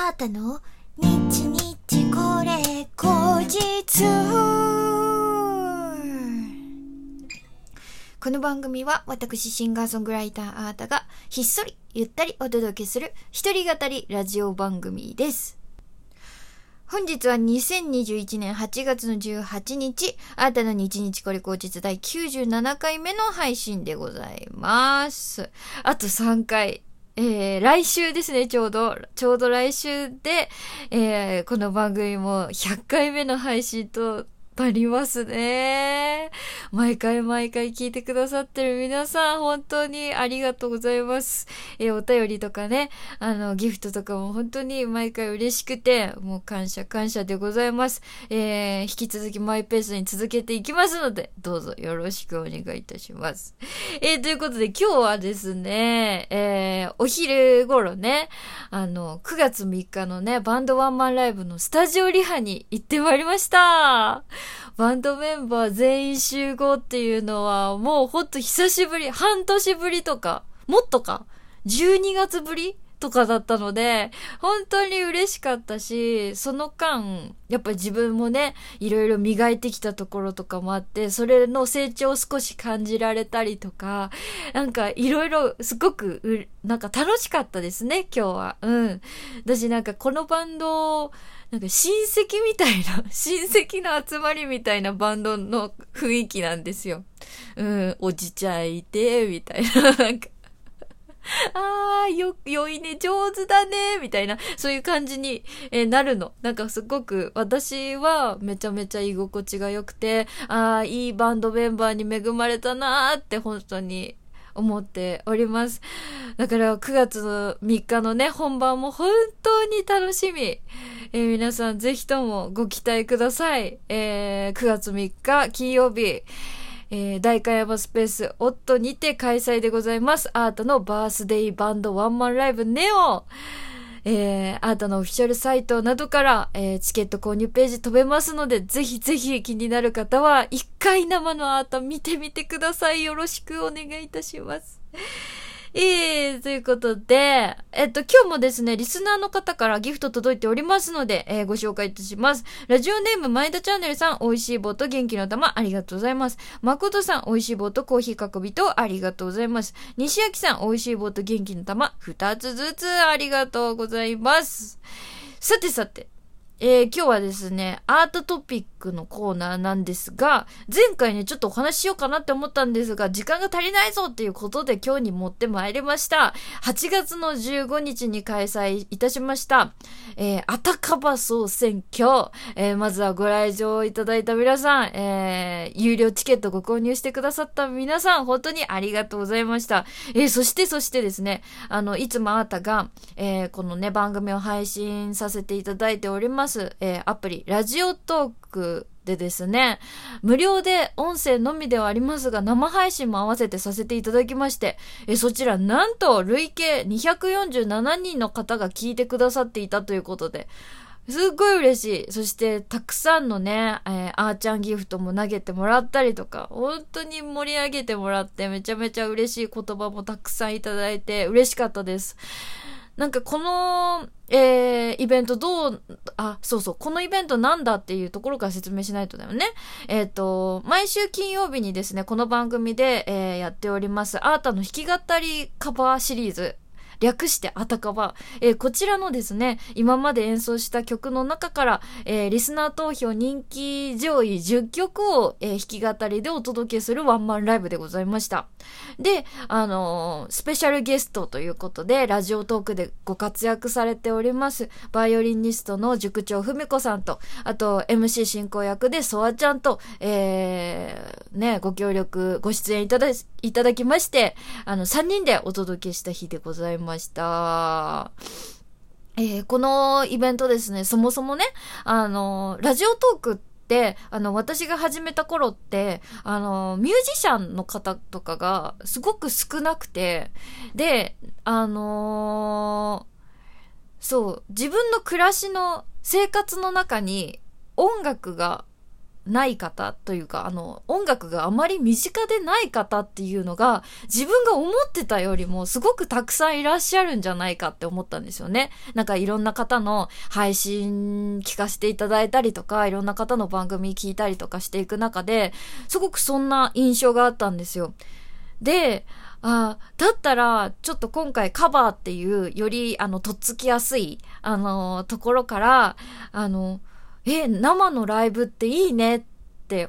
あーたの？日日これ後日この番組は私シンガーソングライターあーたがひっそりゆったりお届けする一人語りラジオ番組です。本日は2021年8月の18日、あーたの日日これ後日第97回目の配信でございます。あと3回。えー、来週ですね、ちょうど。ちょうど来週で、えー、この番組も100回目の配信となりますね。毎回毎回聞いてくださってる皆さん、本当にありがとうございます。え、お便りとかね、あの、ギフトとかも本当に毎回嬉しくて、もう感謝感謝でございます。えー、引き続きマイペースに続けていきますので、どうぞよろしくお願いいたします。えー、ということで今日はですね、えー、お昼頃ね、あの、9月3日のね、バンドワンマンライブのスタジオリハに行ってまいりました。バンドメンバー全員集合っていうのはもうほんと久しぶり、半年ぶりとか、もっとか、12月ぶりとかだったので、本当に嬉しかったし、その間、やっぱ自分もね、いろいろ磨いてきたところとかもあって、それの成長を少し感じられたりとか、なんかいろいろすごく、なんか楽しかったですね、今日は。うん。私なんかこのバンド、なんか親戚みたいな、親戚の集まりみたいなバンドの雰囲気なんですよ。うん、おじちゃんいて、みたいな、なんか。あー、よ、良いね、上手だね、みたいな、そういう感じに、えーなるの。なんかすごく、私はめちゃめちゃ居心地が良くて、あー、いいバンドメンバーに恵まれたなーって本当に思っております。だから9月の3日のね、本番も本当に楽しみ。えー皆さんぜひともご期待ください。えー9月3日金曜日。えー、大会山スペースオットにて開催でございます。アートのバースデイバンドワンマンライブネオえー、アートのオフィシャルサイトなどから、えーチケット購入ページ飛べますので、ぜひぜひ気になる方は、一回生のアート見てみてください。よろしくお願いいたします。えー、ということで、えっと、今日もですね、リスナーの方からギフト届いておりますので、えーご紹介いたします。ラジオネーム、前田チャンネルさん、美味しい棒と元気の玉、ありがとうございます。誠さん、美味しい棒とコーヒーかこびと、ありがとうございます。西焼さん、美味しい棒と元気の玉、二つずつ、ありがとうございます。さてさて、えー今日はですね、アートトピックのコーナーなんですが、前回ね、ちょっとお話ししようかなって思ったんですが、時間が足りないぞっていうことで今日に持ってまいりました。8月の15日に開催いたしました、えー、あたかば総選挙。えーまずはご来場いただいた皆さん、えー有料チケットご購入してくださった皆さん、本当にありがとうございました。えーそしてそしてですね、あの、いつもあなたが、えーこのね、番組を配信させていただいております、えーアプリ、ラジオトークでですね、無料で音声のみではありますが、生配信も合わせてさせていただきまして、えそちらなんと累計247人の方が聞いてくださっていたということで、すっごい嬉しい。そして、たくさんのね、えーあーちゃんギフトも投げてもらったりとか、本当に盛り上げてもらって、めちゃめちゃ嬉しい言葉もたくさんいただいて、嬉しかったです。なんかこの、えー、イベントどう、あ、そうそう、このイベントなんだっていうところから説明しないとだよね。えっ、と、毎週金曜日にですね、この番組で、えーやっております、アータの弾き語りカバーシリーズ。略してあたかば、えーこちらのですね、今まで演奏した曲の中から、えーリスナー投票人気上位10曲を、えー弾き語りでお届けするワンマンライブでございました。で、あのスペシャルゲストということで、ラジオトークでご活躍されております、バイオリニストの塾長ふみこさんと、あと、MC 進行役でソワちゃんと、えー、ね、ご協力、ご出演いただ、いただきまして、あの、3人でお届けした日でございますました。えーこのイベントですね、そもそもね、あの、ラジオトークって、あの、私が始めた頃って、あの、ミュージシャンの方とかがすごく少なくて、で、あのーそう、自分の暮らしの生活の中に音楽がない方というか、あの、音楽があまり身近でない方っていうのが、自分が思ってたよりもすごくたくさんいらっしゃるんじゃないかって思ったんですよね。なんかいろんな方の配信聞かせていただいたりとか、いろんな方の番組聞いたりとかしていく中で、すごくそんな印象があったんですよ。で、あだったら、ちょっと今回カバーっていう、より、あの、とっつきやすい、あの、ところから、あの、え、生のライブっていいねっ、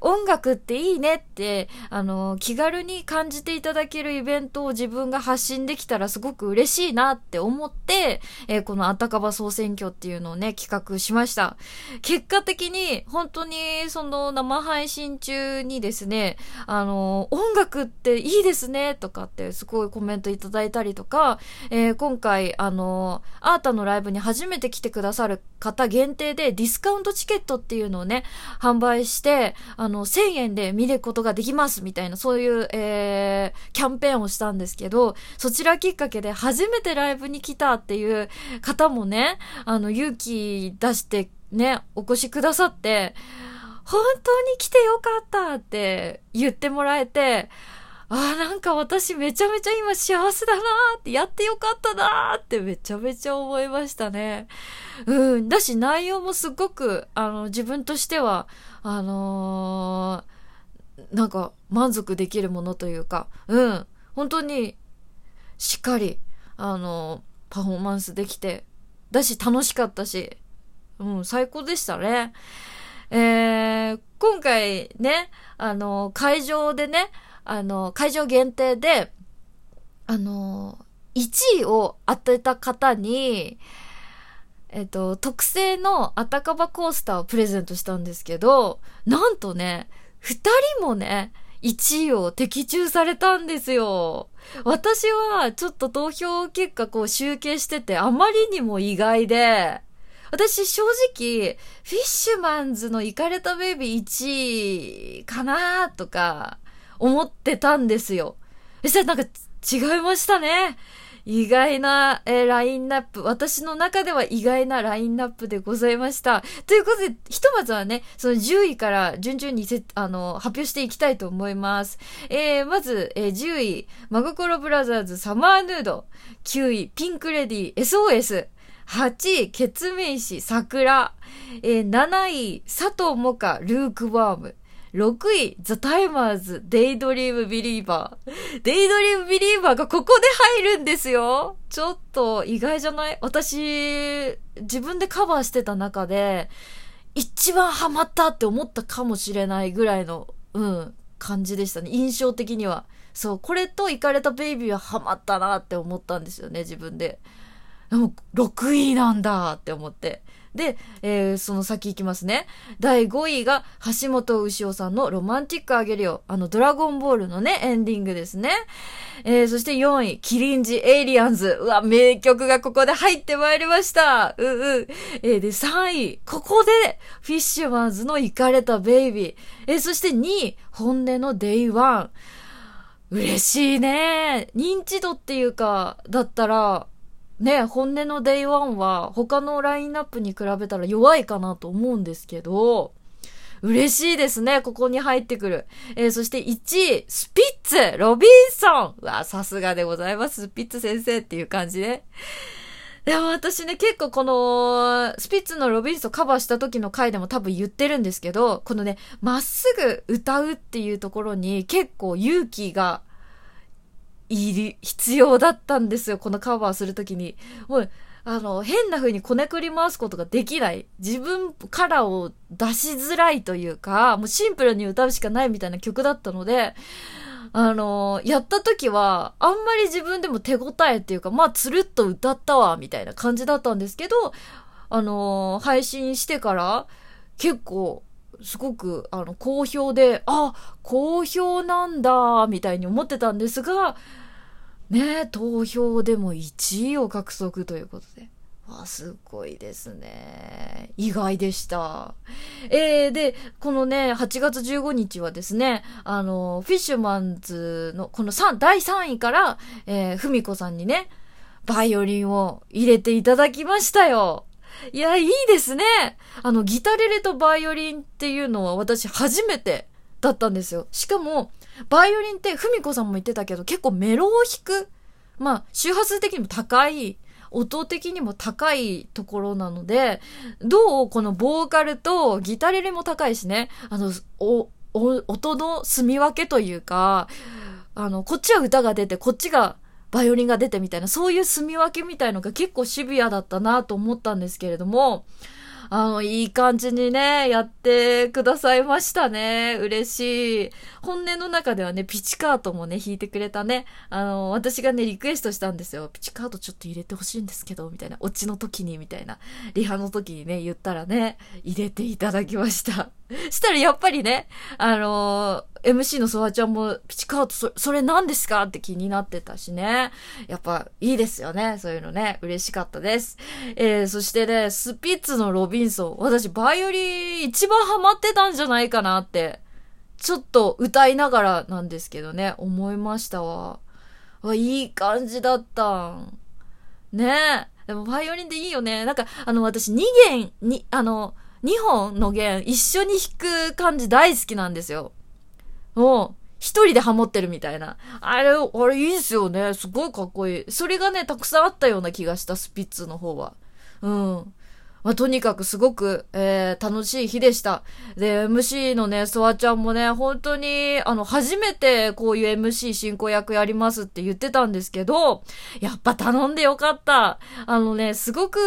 音楽っていいねって、あの、気軽に感じていただけるイベントを自分が発信できたらすごく嬉しいなって思って、えー、このあたかば総選挙っていうのをね、企画しました。結果的に、本当にその生配信中にですね、あの、音楽っていいですねとかってすごいコメントいただいたりとか、えー、今回、あの、アータのライブに初めて来てくださる方限定でディスカウントチケットっていうのをね、販売して、あの、1000円で見ることができますみたいな、そういう、えー、キャンペーンをしたんですけど、そちらきっかけで初めてライブに来たっていう方もね、あの、勇気出してね、お越しくださって、本当に来てよかったって言ってもらえて、ああ、なんか私めちゃめちゃ今幸せだなーって、やってよかったなーってめちゃめちゃ思いましたね。うん。だし内容もすごく、あの、自分としては、あのー、なんか満足できるものというか、うん。本当に、しっかり、あのー、パフォーマンスできて、だし楽しかったし、うん、最高でしたね。えー、今回ね、あの、会場でね、あの、会場限定で、あの、1位を当てた方に、えっと、特製のあたかばコースターをプレゼントしたんですけど、なんとね、2人もね、1位を的中されたんですよ。私はちょっと投票結果こう集計しててあまりにも意外で、私正直、フィッシュマンズのイカれたベイビー1位かなとか、思ってたんですよ。そしたらなんか違いましたね。意外な、えー、ラインナップ。私の中では意外なラインナップでございました。ということで、ひとまずはね、その10位から順々にせあの発表していきたいと思います。えー、まず、えー、10位、真心ブラザーズサマーヌード。9位、ピンクレディ SOS。8位、ケツメイシ、桜。えー、7位、佐藤モカ、 Lukewarm。6位、ザ・タイマーズ、デイドリーム・ビリーバー。デイドリーム・ビリーバーがここで入るんですよ。ちょっと意外じゃない？私、自分でカバーしてた中で、一番ハマったって思ったかもしれないぐらいの、うん、感じでしたね。印象的には。そう、これとイカれた Baby はハマったなって思ったんですよね、自分で。でも、6位なんだって思って。で、えー、その先行きますね。第5位が橋本潮さんのロマンティックあげるよ。あの、ドラゴンボールのね、エンディングですね。えー、そして4位、キリンジエイリアンズ。うわ、名曲がここで入ってまいりました。うう。えー、で、3位、ここで、フィッシュマンズのイカれた Baby。えー、そして2位、 HONNE の Day One。嬉しいね。認知度っていうか、だったら、ね、 HONNE の Day 1 は他のラインナップに比べたら弱いかなと思うんですけど、嬉しいですね、ここに入ってくる。えー、そして1位、スピッツロビンソンうわ、さすがでございます、スピッツ先生っていう感じで。でも私ね、結構この、スピッツのロビンソンカバーした時の回でも多分言ってるんですけど、このね、まっすぐ歌うっていうところに結構勇気がいる、必要だったんですよ、このカバーするときに。もう、あの、変な風にこねくり回すことができない。自分からを出しづらいというか、もうシンプルに歌うしかないみたいな曲だったので、あの、やった時は、あんまり自分でも手応えっていうか、まあ、つるっと歌ったわ、みたいな感じだったんですけど、あの、配信してから、結構、すごく、あの、好評で、あ、好評なんだ、みたいに思ってたんですが、ね投票でも1位を獲得ということで。わ、すごいですね。意外でした。えー、で、このね、8月15日はですね、あの、フィッシュマンズの、この3、第3位から、えー、ふみこさんにね、バイオリンを入れていただきましたよ。いや、いいですね。あの、ギタレレとバイオリンっていうのは私初めてだったんですよ。しかも、バイオリンってふみこさんも言ってたけど結構メロを弾く。まあ、周波数的にも高い、音的にも高いところなので、どうこのボーカルとギタレレも高いしね、あの、お、お、音の住み分けというか、あの、こっちは歌が出て、こっちがバイオリンが出てみたいな、そういう住み分けみたいのが結構シビアだったなと思ったんですけれども、あの、いい感じにね、やってくださいましたね。嬉しい。本音の中ではね、ピチカートもね、弾いてくれたね。あの、私がね、リクエストしたんですよ。ピチカートちょっと入れてほしいんですけど、みたいな。オチの時に、みたいな。リハの時にね、言ったらね、入れていただきました。したらやっぱりね、あのー、MC のソワちゃんも、ピチカート、そ、それ何ですかって気になってたしね。やっぱ、いいですよね。そういうのね。嬉しかったです。えー、そしてね、スピッツのロビンソン。私、バイオリン一番ハマってたんじゃないかなって、ちょっと歌いながらなんですけどね、思いましたわ。わ、いい感じだったん。ねえ。でも、バイオリンでいいよね。なんか、あの、私、2弦に、あの、2本の弦一緒に弾く感じ大好きなんですよ。もう、一人でハモってるみたいな。あれ、あれいいですよね。すごいかっこいい。それがね、たくさんあったような気がした、スピッツの方は。うん。まあ、とにかくすごく、えー、楽しい日でした。で、MC のね、ソワちゃんもね、本当に、あの、初めてこういう MC 進行役やりますって言ってたんですけど、やっぱ頼んでよかった。あのね、すごく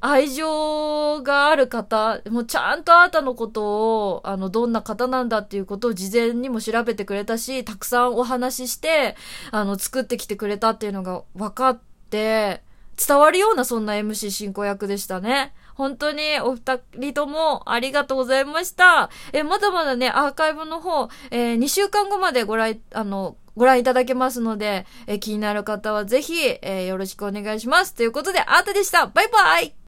愛情がある方、もうちゃんとあなたのことを、あの、どんな方なんだっていうことを事前にも調べてくれたし、たくさんお話しして、あの、作ってきてくれたっていうのが分かって、伝わるようなそんな MC 進行役でしたね。本当にお二人ともありがとうございました。え、まだまだね、アーカイブの方、えー、2週間後までご覧、あの、ご覧いただけますので、えー、気になる方はぜひ、えー、よろしくお願いします。ということで、アートでした。バイバイ